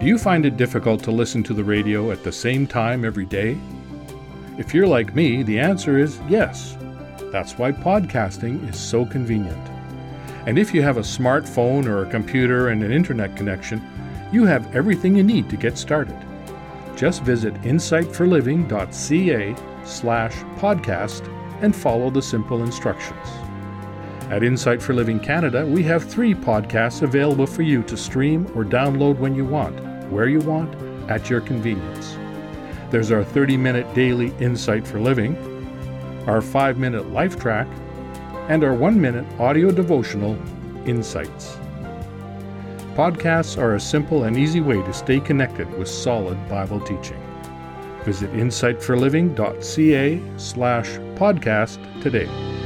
Do you find it difficult to listen to the radio at the same time every day? If you're like me, the answer is yes. That's why podcasting is so convenient. And if you have a smartphone or a computer and an internet connection, you have everything you need to get started. Just visit insightforliving.ca slash podcast and follow the simple instructions. At Insight for Living Canada, we have three podcasts available for you to stream or download when you want, where you want, at your convenience. There's our 30 minute daily Insight for Living, our 5 minute life track, and our 1 minute audio devotional, Insights. Podcasts are a simple and easy way to stay connected with solid Bible teaching. Visit insightforliving.ca slash podcast today.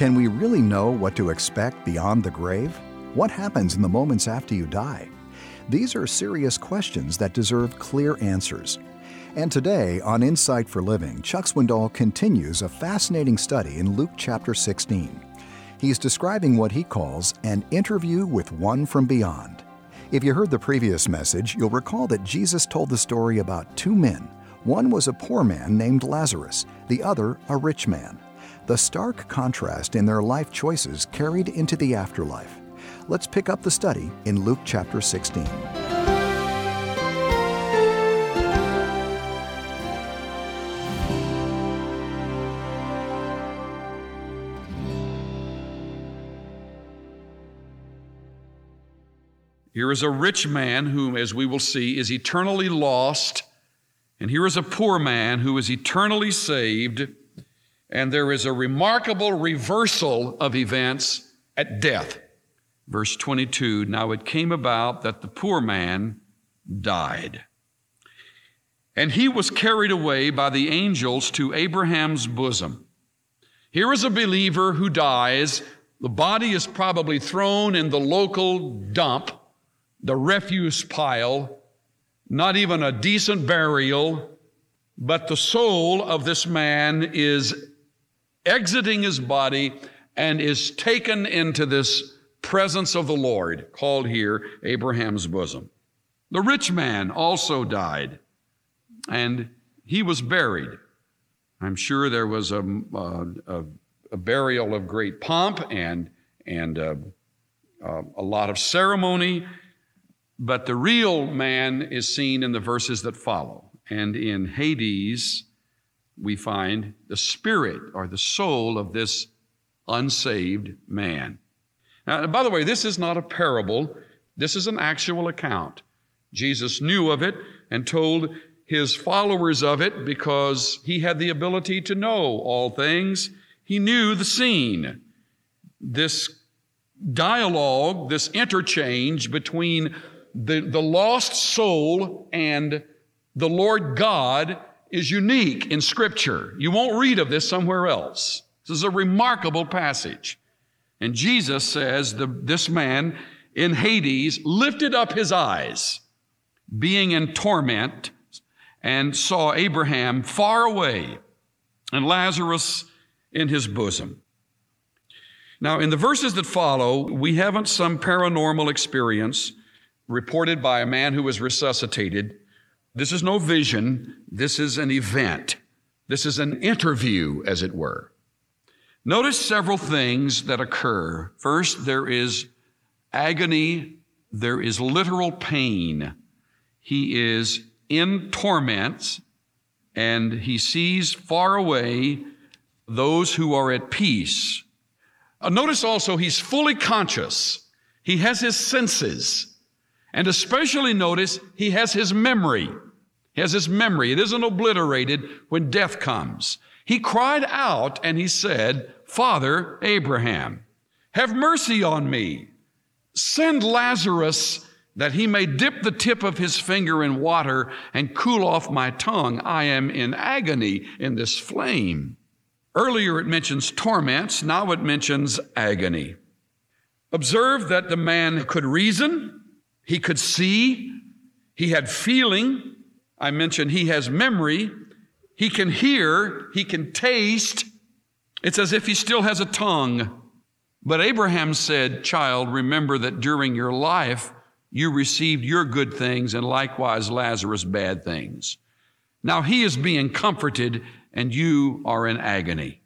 Can we really know what to expect beyond the grave? What happens in the moments after you die? These are serious questions that deserve clear answers. And today on Insight for Living, Chuck Swindoll continues a fascinating study in Luke chapter 16. He's describing what he calls an interview with one from beyond. If you heard the previous message, you'll recall that Jesus told the story about two men. One was a poor man named Lazarus, the other a rich man. The stark contrast in their life choices carried into the afterlife. Let's pick up the study in Luke chapter 16. Here is a rich man whom, as we will see, is eternally lost. And here is a poor man who is eternally saved. And there is a remarkable reversal of events at death. Verse 22 Now it came about that the poor man died. And he was carried away by the angels to Abraham's bosom. Here is a believer who dies. The body is probably thrown in the local dump the refuse pile, not even a decent burial, but the soul of this man is exiting his body and is taken into this presence of the Lord, called here Abraham's bosom. The rich man also died, and he was buried. I'm sure there was a, a, a burial of great pomp and, and a, a lot of ceremony but the real man is seen in the verses that follow. And in Hades, we find the spirit or the soul of this unsaved man. Now, by the way, this is not a parable, this is an actual account. Jesus knew of it and told his followers of it because he had the ability to know all things. He knew the scene. This dialogue, this interchange between the, the lost soul and the Lord God is unique in Scripture. You won't read of this somewhere else. This is a remarkable passage. And Jesus says the, this man in Hades lifted up his eyes, being in torment, and saw Abraham far away and Lazarus in his bosom. Now, in the verses that follow, we haven't some paranormal experience reported by a man who was resuscitated. This is no vision, this is an event. This is an interview, as it were. Notice several things that occur. First, there is agony, there is literal pain. He is in torments, and he sees far away those who are at peace. Uh, notice also, he's fully conscious. He has his senses. And especially notice he has his memory. He has his memory. It isn't obliterated when death comes. He cried out and he said, Father Abraham, have mercy on me. Send Lazarus that he may dip the tip of his finger in water and cool off my tongue. I am in agony in this flame. Earlier it mentions torments, now it mentions agony. Observe that the man could reason, he could see, he had feeling. I mentioned he has memory, he can hear, he can taste. It's as if he still has a tongue. But Abraham said, Child, remember that during your life you received your good things, and likewise Lazarus bad things. Now he is being comforted, and you are in agony.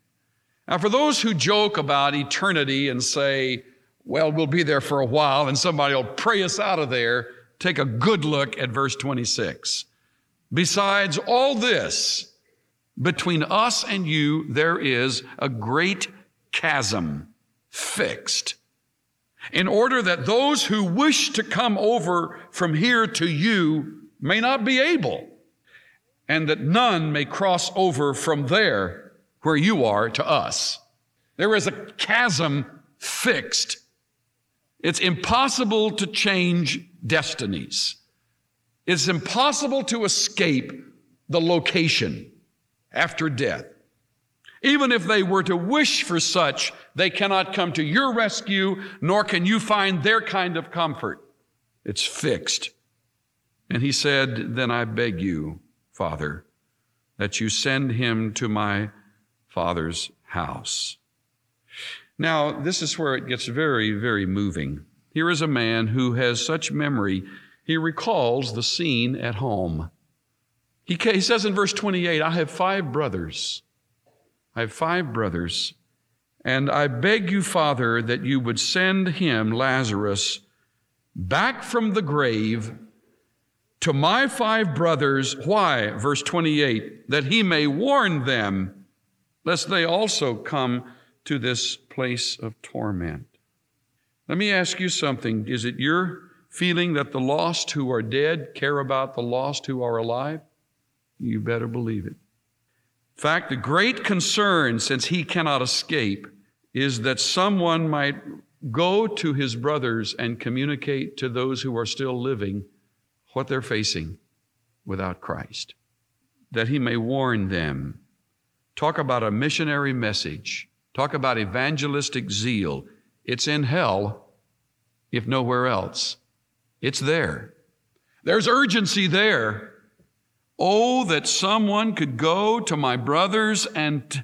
Now, for those who joke about eternity and say, well, we'll be there for a while and somebody will pray us out of there, take a good look at verse 26. Besides all this, between us and you, there is a great chasm fixed, in order that those who wish to come over from here to you may not be able, and that none may cross over from there where you are to us. There is a chasm fixed. It's impossible to change destinies. It's impossible to escape the location after death. Even if they were to wish for such, they cannot come to your rescue, nor can you find their kind of comfort. It's fixed. And he said, Then I beg you, Father, that you send him to my father's house. Now, this is where it gets very, very moving. Here is a man who has such memory, he recalls the scene at home. He, he says in verse 28, I have five brothers. I have five brothers. And I beg you, Father, that you would send him, Lazarus, back from the grave to my five brothers. Why? Verse 28 that he may warn them lest they also come to this place of torment. Let me ask you something. Is it your feeling that the lost who are dead care about the lost who are alive? You better believe it. In fact, the great concern, since he cannot escape, is that someone might go to his brothers and communicate to those who are still living what they're facing without Christ, that he may warn them Talk about a missionary message. Talk about evangelistic zeal. It's in hell, if nowhere else. It's there. There's urgency there. Oh, that someone could go to my brothers and t-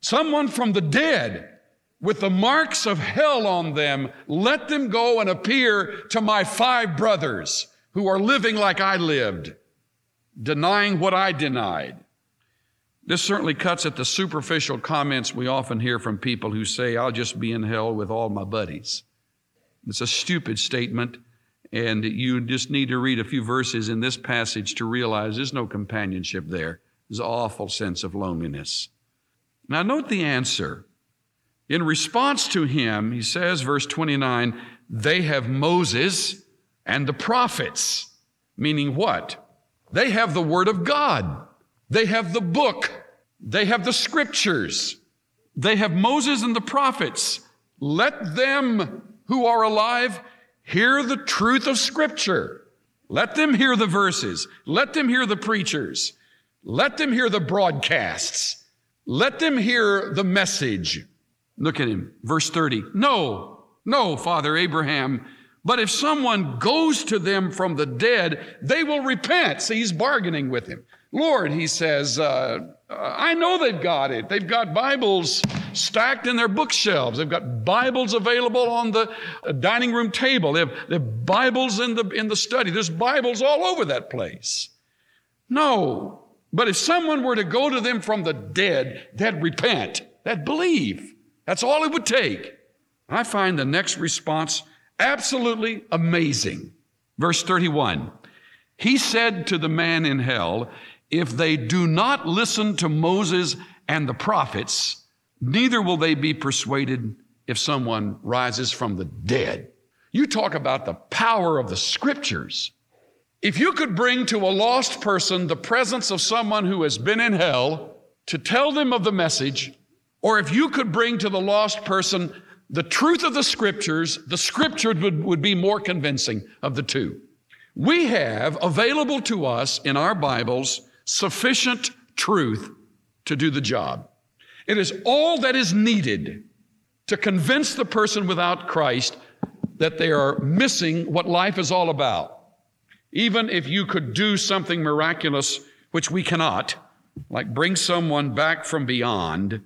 someone from the dead with the marks of hell on them, let them go and appear to my five brothers who are living like I lived, denying what I denied. This certainly cuts at the superficial comments we often hear from people who say, I'll just be in hell with all my buddies. It's a stupid statement, and you just need to read a few verses in this passage to realize there's no companionship there. There's an awful sense of loneliness. Now, note the answer. In response to him, he says, verse 29, they have Moses and the prophets, meaning what? They have the Word of God. They have the book. They have the scriptures. They have Moses and the prophets. Let them who are alive hear the truth of scripture. Let them hear the verses. Let them hear the preachers. Let them hear the broadcasts. Let them hear the message. Look at him. Verse 30. No, no, Father Abraham. But if someone goes to them from the dead, they will repent. See, he's bargaining with him. Lord, he says, uh, I know they've got it. They've got Bibles stacked in their bookshelves. They've got Bibles available on the uh, dining room table. They have, they have Bibles in the, in the study. There's Bibles all over that place. No. But if someone were to go to them from the dead, they'd repent. They'd believe. That's all it would take. I find the next response absolutely amazing. Verse 31. He said to the man in hell, if they do not listen to Moses and the prophets, neither will they be persuaded if someone rises from the dead. You talk about the power of the scriptures. If you could bring to a lost person the presence of someone who has been in hell to tell them of the message, or if you could bring to the lost person the truth of the scriptures, the scripture would, would be more convincing of the two. We have available to us in our Bibles sufficient truth to do the job. It is all that is needed to convince the person without Christ that they are missing what life is all about. Even if you could do something miraculous, which we cannot, like bring someone back from beyond,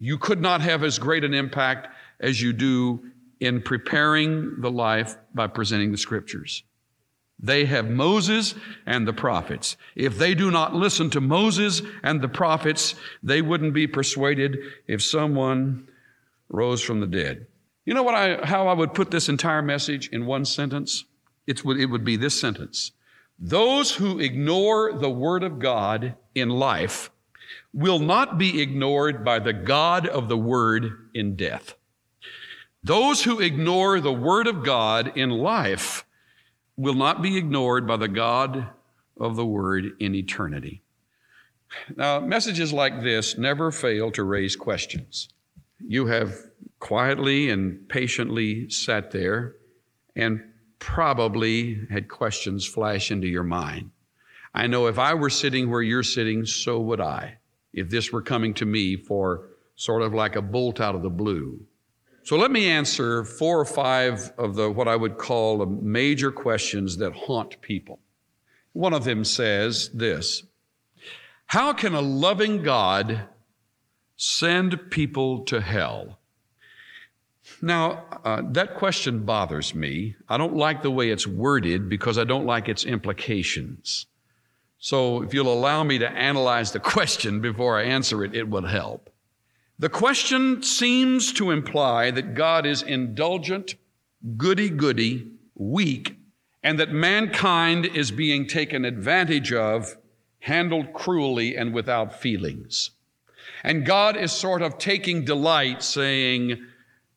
you could not have as great an impact as you do in preparing the life by presenting the scriptures. They have Moses and the prophets. If they do not listen to Moses and the prophets, they wouldn't be persuaded if someone rose from the dead. You know what I, how I would put this entire message in one sentence? It would, it would be this sentence. Those who ignore the Word of God in life will not be ignored by the God of the Word in death. Those who ignore the Word of God in life will not be ignored by the God of the Word in eternity. Now, messages like this never fail to raise questions. You have quietly and patiently sat there and probably had questions flash into your mind. I know if I were sitting where you're sitting, so would I, if this were coming to me for sort of like a bolt out of the blue. So let me answer four or five of the what I would call the major questions that haunt people. One of them says this How can a loving God send people to hell? Now, uh, that question bothers me. I don't like the way it's worded because I don't like its implications. So, if you'll allow me to analyze the question before I answer it, it will help. The question seems to imply that God is indulgent, goody goody, weak, and that mankind is being taken advantage of, handled cruelly and without feelings. And God is sort of taking delight, saying,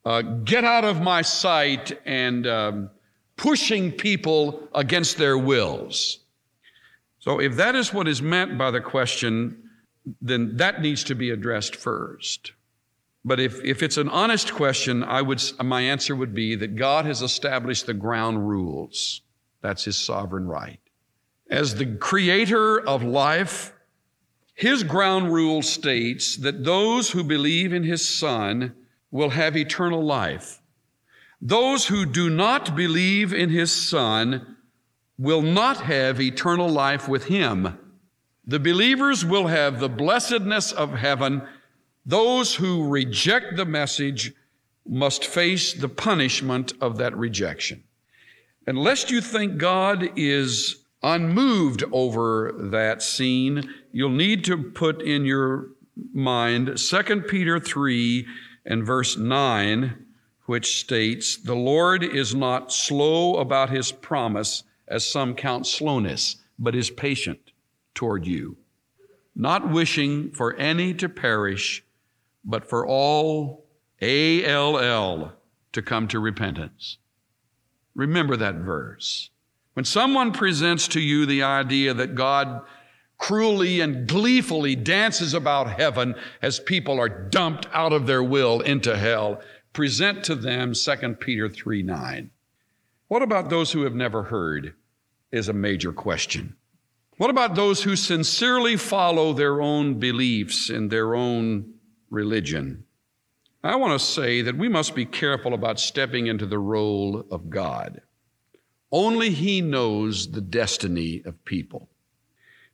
uh, Get out of my sight, and um, pushing people against their wills. So, if that is what is meant by the question, then that needs to be addressed first. But if, if it's an honest question, I would, my answer would be that God has established the ground rules. That's his sovereign right. As the creator of life, his ground rule states that those who believe in his son will have eternal life. Those who do not believe in his son will not have eternal life with him. The believers will have the blessedness of heaven those who reject the message must face the punishment of that rejection. And lest you think God is unmoved over that scene, you'll need to put in your mind 2 Peter 3 and verse 9, which states, The Lord is not slow about his promise, as some count slowness, but is patient toward you, not wishing for any to perish but for all A-L-L to come to repentance. Remember that verse. When someone presents to you the idea that God cruelly and gleefully dances about heaven as people are dumped out of their will into hell, present to them 2 Peter 3 9. What about those who have never heard? Is a major question. What about those who sincerely follow their own beliefs and their own religion. I want to say that we must be careful about stepping into the role of God. Only He knows the destiny of people.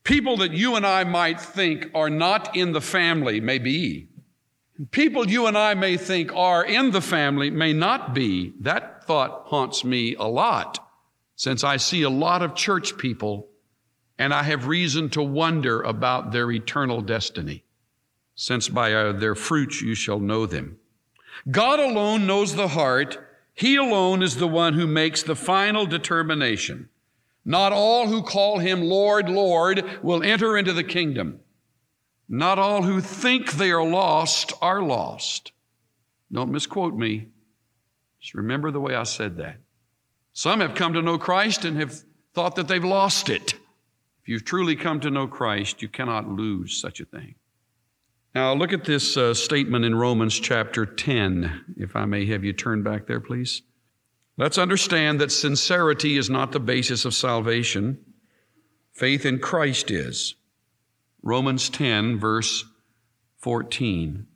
People that you and I might think are not in the family may be. People you and I may think are in the family may not be. That thought haunts me a lot since I see a lot of church people and I have reason to wonder about their eternal destiny since by uh, their fruits you shall know them. God alone knows the heart. He alone is the one who makes the final determination. Not all who call him Lord, Lord will enter into the kingdom. Not all who think they are lost are lost. Don't misquote me. Just remember the way I said that. Some have come to know Christ and have thought that they've lost it. If you've truly come to know Christ, you cannot lose such a thing. Now, look at this uh, statement in Romans chapter 10, if I may have you turn back there, please. Let's understand that sincerity is not the basis of salvation, faith in Christ is. Romans 10, verse 14.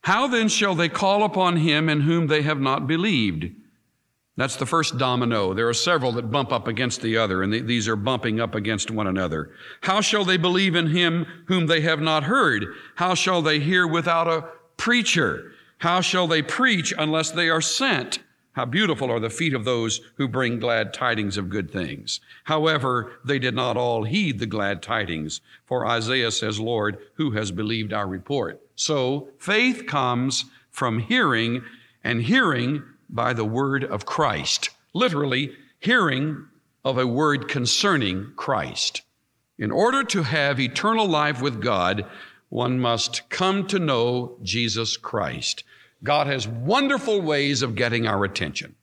How then shall they call upon him in whom they have not believed? That's the first domino. There are several that bump up against the other, and these are bumping up against one another. How shall they believe in him whom they have not heard? How shall they hear without a preacher? How shall they preach unless they are sent? How beautiful are the feet of those who bring glad tidings of good things. However, they did not all heed the glad tidings, for Isaiah says, Lord, who has believed our report? So faith comes from hearing, and hearing by the word of Christ. Literally, hearing of a word concerning Christ. In order to have eternal life with God, one must come to know Jesus Christ. God has wonderful ways of getting our attention.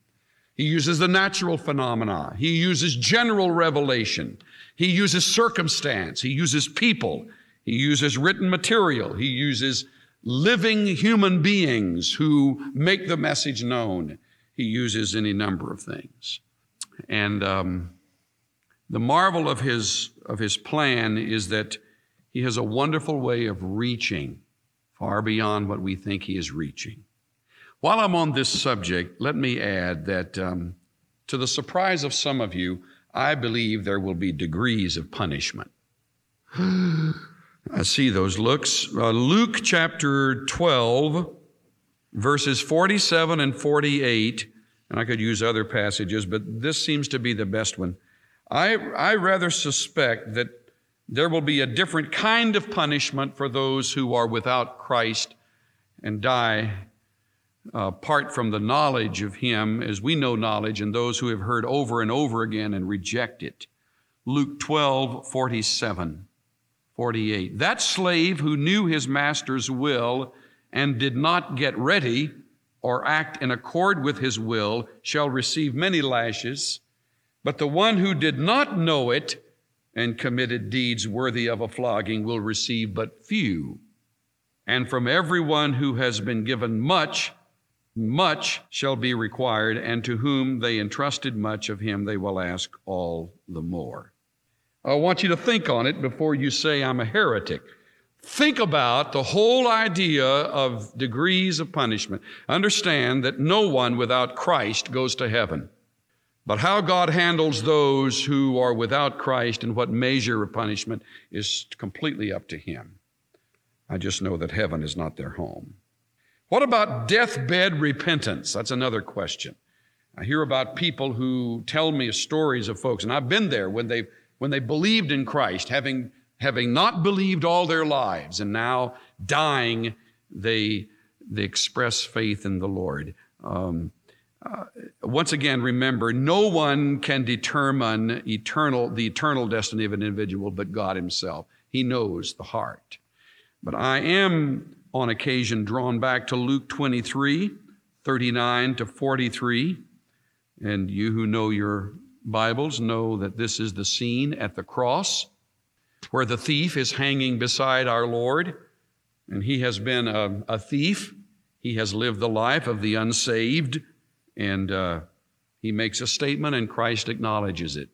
He uses the natural phenomena. He uses general revelation. He uses circumstance. He uses people. He uses written material. He uses living human beings who make the message known. He uses any number of things. And um, the marvel of his, of his plan is that he has a wonderful way of reaching far beyond what we think he is reaching. While I'm on this subject, let me add that um, to the surprise of some of you, I believe there will be degrees of punishment. I see those looks. Uh, Luke chapter 12, verses 47 and 48, and I could use other passages, but this seems to be the best one. I, I rather suspect that there will be a different kind of punishment for those who are without Christ and die uh, apart from the knowledge of Him as we know knowledge, and those who have heard over and over again and reject it. Luke 12, 47, 48. That slave who knew his master's will and did not get ready or act in accord with his will shall receive many lashes, but the one who did not know it and committed deeds worthy of a flogging will receive but few. And from everyone who has been given much, much shall be required, and to whom they entrusted much of him they will ask all the more. I want you to think on it before you say I'm a heretic. Think about the whole idea of degrees of punishment. Understand that no one without Christ goes to heaven. But how God handles those who are without Christ and what measure of punishment is completely up to Him. I just know that heaven is not their home. What about deathbed repentance? That's another question. I hear about people who tell me stories of folks, and I've been there when they when they believed in Christ, having having not believed all their lives, and now dying, they, they express faith in the Lord. Um, uh, once again, remember, no one can determine eternal, the eternal destiny of an individual but God Himself. He knows the heart. But I am, on occasion, drawn back to Luke 23, 39 to 43. And you who know your Bibles know that this is the scene at the cross where the thief is hanging beside our Lord, and he has been a, a thief. He has lived the life of the unsaved, and uh, he makes a statement, and Christ acknowledges it.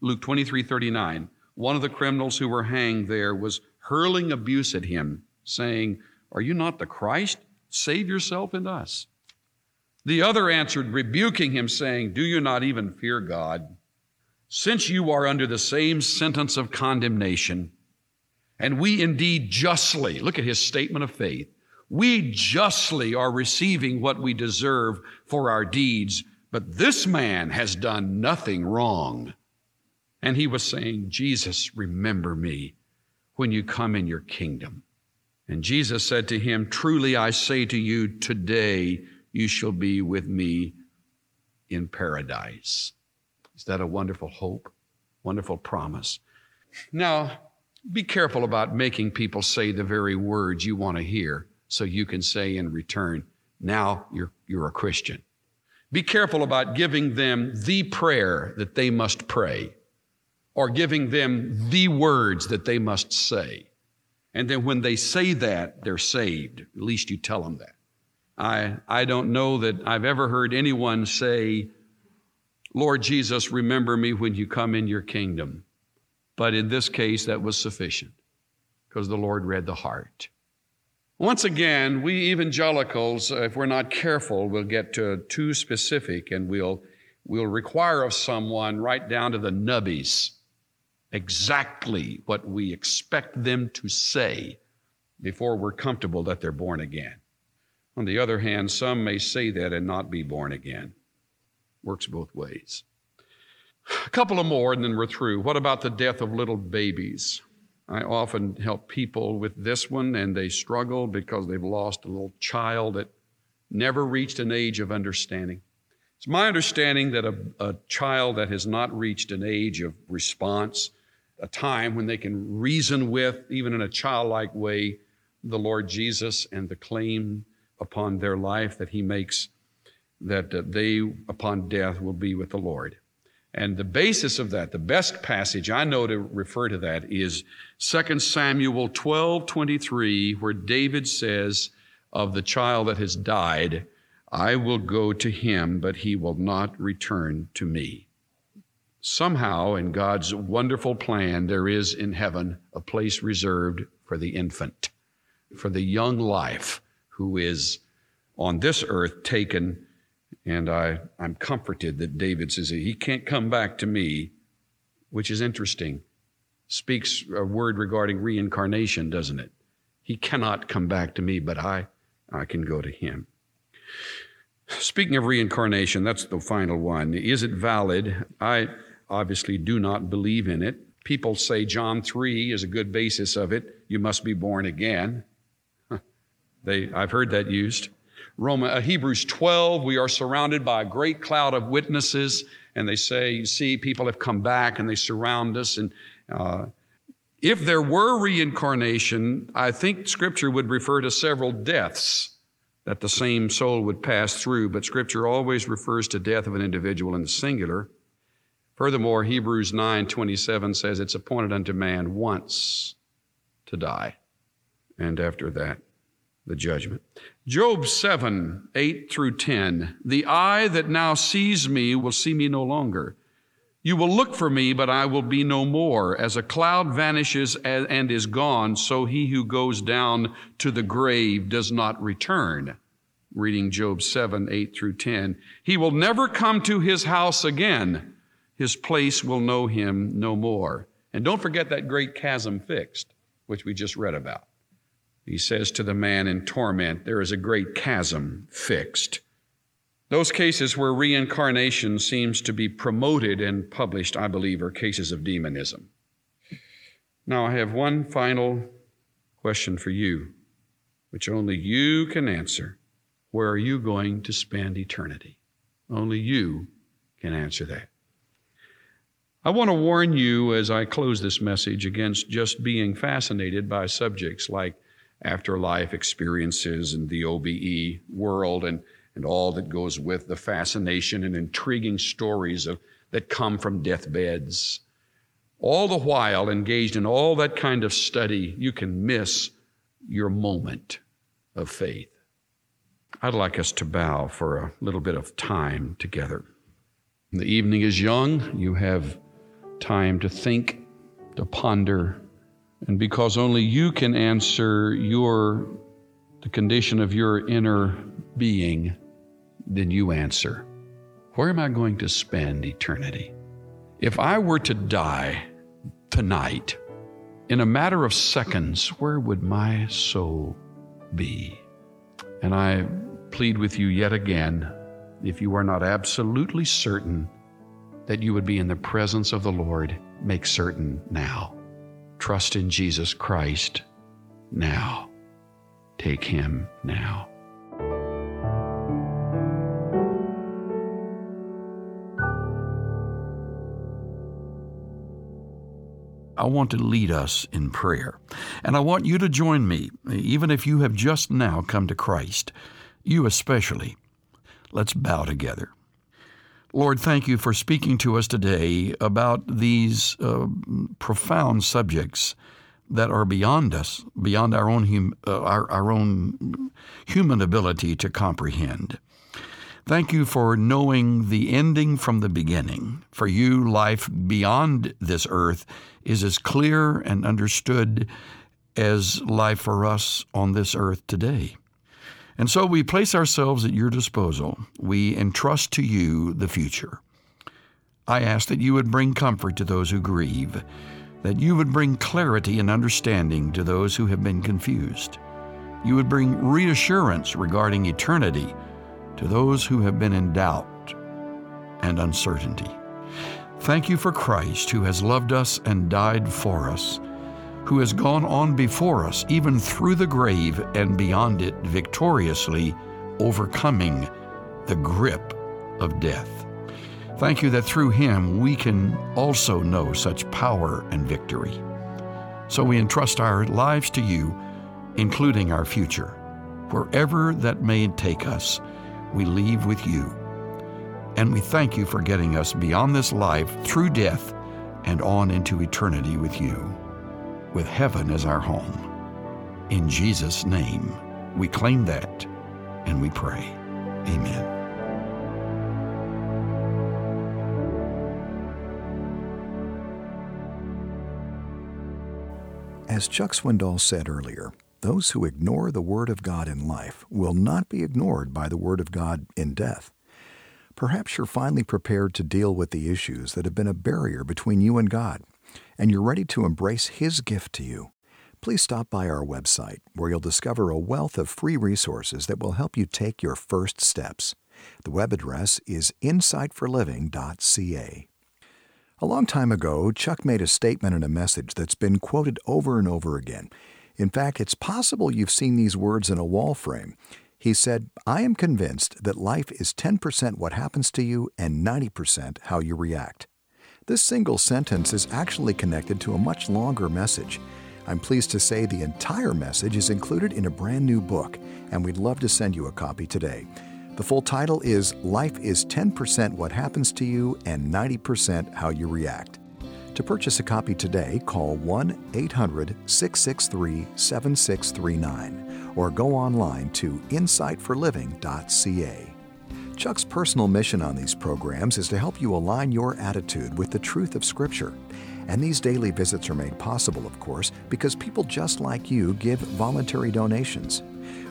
Luke 23 39. One of the criminals who were hanged there was hurling abuse at him, saying, Are you not the Christ? Save yourself and us. The other answered, rebuking him, saying, Do you not even fear God? Since you are under the same sentence of condemnation, and we indeed justly, look at his statement of faith, we justly are receiving what we deserve for our deeds, but this man has done nothing wrong. And he was saying, Jesus, remember me when you come in your kingdom. And Jesus said to him, Truly I say to you, today you shall be with me in paradise. Is that a wonderful hope? Wonderful promise. Now, be careful about making people say the very words you want to hear so you can say in return, now you're, you're a Christian. Be careful about giving them the prayer that they must pray or giving them the words that they must say. And then when they say that, they're saved. At least you tell them that. I, I don't know that I've ever heard anyone say, Lord Jesus, remember me when you come in your kingdom. But in this case, that was sufficient because the Lord read the heart. Once again, we evangelicals, if we're not careful, we'll get to too specific and we'll we'll require of someone right down to the nubbies exactly what we expect them to say before we're comfortable that they're born again. On the other hand, some may say that and not be born again. Works both ways. A couple of more and then we're through. What about the death of little babies? I often help people with this one and they struggle because they've lost a little child that never reached an age of understanding. It's my understanding that a, a child that has not reached an age of response, a time when they can reason with, even in a childlike way, the Lord Jesus and the claim upon their life that He makes that uh, they, upon death, will be with the Lord. And the basis of that, the best passage I know to refer to that is 2 Samuel 12 23, where David says of the child that has died, I will go to him, but he will not return to me. Somehow, in God's wonderful plan, there is in heaven a place reserved for the infant, for the young life who is on this earth taken and I, I'm comforted that David says he can't come back to me, which is interesting. Speaks a word regarding reincarnation, doesn't it? He cannot come back to me, but I, I can go to him. Speaking of reincarnation, that's the final one. Is it valid? I obviously do not believe in it. People say John 3 is a good basis of it. You must be born again. They, I've heard that used. Roman, uh, Hebrews 12, we are surrounded by a great cloud of witnesses, and they say, you see, people have come back and they surround us. And uh, if there were reincarnation, I think Scripture would refer to several deaths that the same soul would pass through, but Scripture always refers to death of an individual in the singular. Furthermore, Hebrews 9:27 says it's appointed unto man once to die, and after that, the judgment. Job 7, 8 through 10. The eye that now sees me will see me no longer. You will look for me, but I will be no more. As a cloud vanishes and is gone, so he who goes down to the grave does not return. Reading Job 7, 8 through 10. He will never come to his house again. His place will know him no more. And don't forget that great chasm fixed, which we just read about. He says to the man in torment, There is a great chasm fixed. Those cases where reincarnation seems to be promoted and published, I believe, are cases of demonism. Now, I have one final question for you, which only you can answer. Where are you going to spend eternity? Only you can answer that. I want to warn you as I close this message against just being fascinated by subjects like afterlife experiences and the OBE world and, and all that goes with the fascination and intriguing stories of, that come from deathbeds. All the while engaged in all that kind of study, you can miss your moment of faith. I'd like us to bow for a little bit of time together. The evening is young. You have time to think, to ponder, and because only you can answer your the condition of your inner being, then you answer. Where am I going to spend eternity? If I were to die tonight, in a matter of seconds, where would my soul be? And I plead with you yet again if you are not absolutely certain that you would be in the presence of the Lord, make certain now. Trust in Jesus Christ now. Take Him now. I want to lead us in prayer. And I want you to join me, even if you have just now come to Christ, you especially. Let's bow together. Lord, thank you for speaking to us today about these uh, profound subjects that are beyond us, beyond our own, hum, uh, our, our own human ability to comprehend. Thank you for knowing the ending from the beginning. For you, life beyond this earth is as clear and understood as life for us on this earth today. And so we place ourselves at your disposal. We entrust to you the future. I ask that you would bring comfort to those who grieve, that you would bring clarity and understanding to those who have been confused. You would bring reassurance regarding eternity to those who have been in doubt and uncertainty. Thank you for Christ who has loved us and died for us, who has gone on before us, even through the grave and beyond it, victoriously overcoming the grip of death. Thank you that through him we can also know such power and victory. So we entrust our lives to you, including our future. Wherever that may take us, we leave with you. And we thank you for getting us beyond this life through death and on into eternity with you, with heaven as our home. In Jesus' name, we claim that and we pray. Amen. As Chuck Swindoll said earlier, those who ignore the Word of God in life will not be ignored by the Word of God in death. Perhaps you're finally prepared to deal with the issues that have been a barrier between you and God, and you're ready to embrace His gift to you. Please stop by our website, where you'll discover a wealth of free resources that will help you take your first steps. The web address is insightforliving.ca. A long time ago, Chuck made a statement and a message that's been quoted over and over again. In fact, it's possible you've seen these words in a wall frame. He said, I am convinced that life is 10% what happens to you and 90% how you react. This single sentence is actually connected to a much longer message. I'm pleased to say the entire message is included in a brand new book, and we'd love to send you a copy today. The full title is Life is 10% What Happens to You and 90% How You React. To purchase a copy today, call 1 800 663 7639 or go online to insightforliving.ca. Chuck's personal mission on these programs is to help you align your attitude with the truth of Scripture. And these daily visits are made possible, of course, because people just like you give voluntary donations.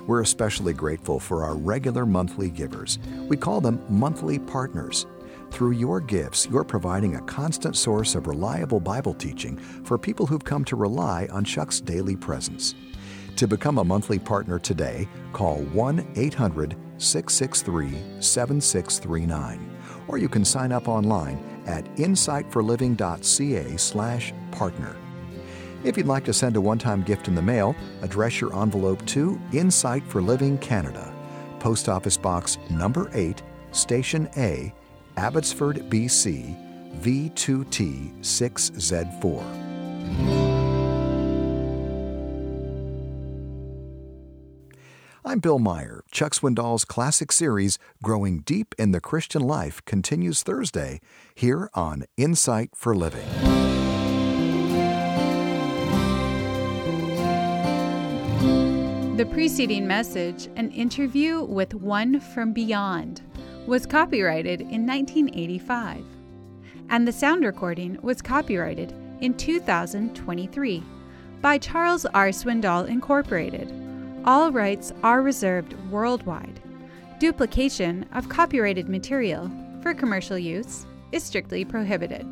We're especially grateful for our regular monthly givers. We call them monthly partners. Through your gifts, you're providing a constant source of reliable Bible teaching for people who've come to rely on Chuck's daily presence. To become a monthly partner today, call 1 800 663 7639 or you can sign up online at insightforliving.ca/slash partner. If you'd like to send a one time gift in the mail, address your envelope to Insight for Living Canada, Post Office Box Number 8, Station A, Abbotsford, BC, V2T6Z4. I'm Bill Meyer. Chuck Swindoll's classic series, Growing Deep in the Christian Life, continues Thursday here on Insight for Living. The preceding message, an interview with One from Beyond, was copyrighted in 1985, and the sound recording was copyrighted in 2023 by Charles R. Swindoll Incorporated. All rights are reserved worldwide. Duplication of copyrighted material for commercial use is strictly prohibited.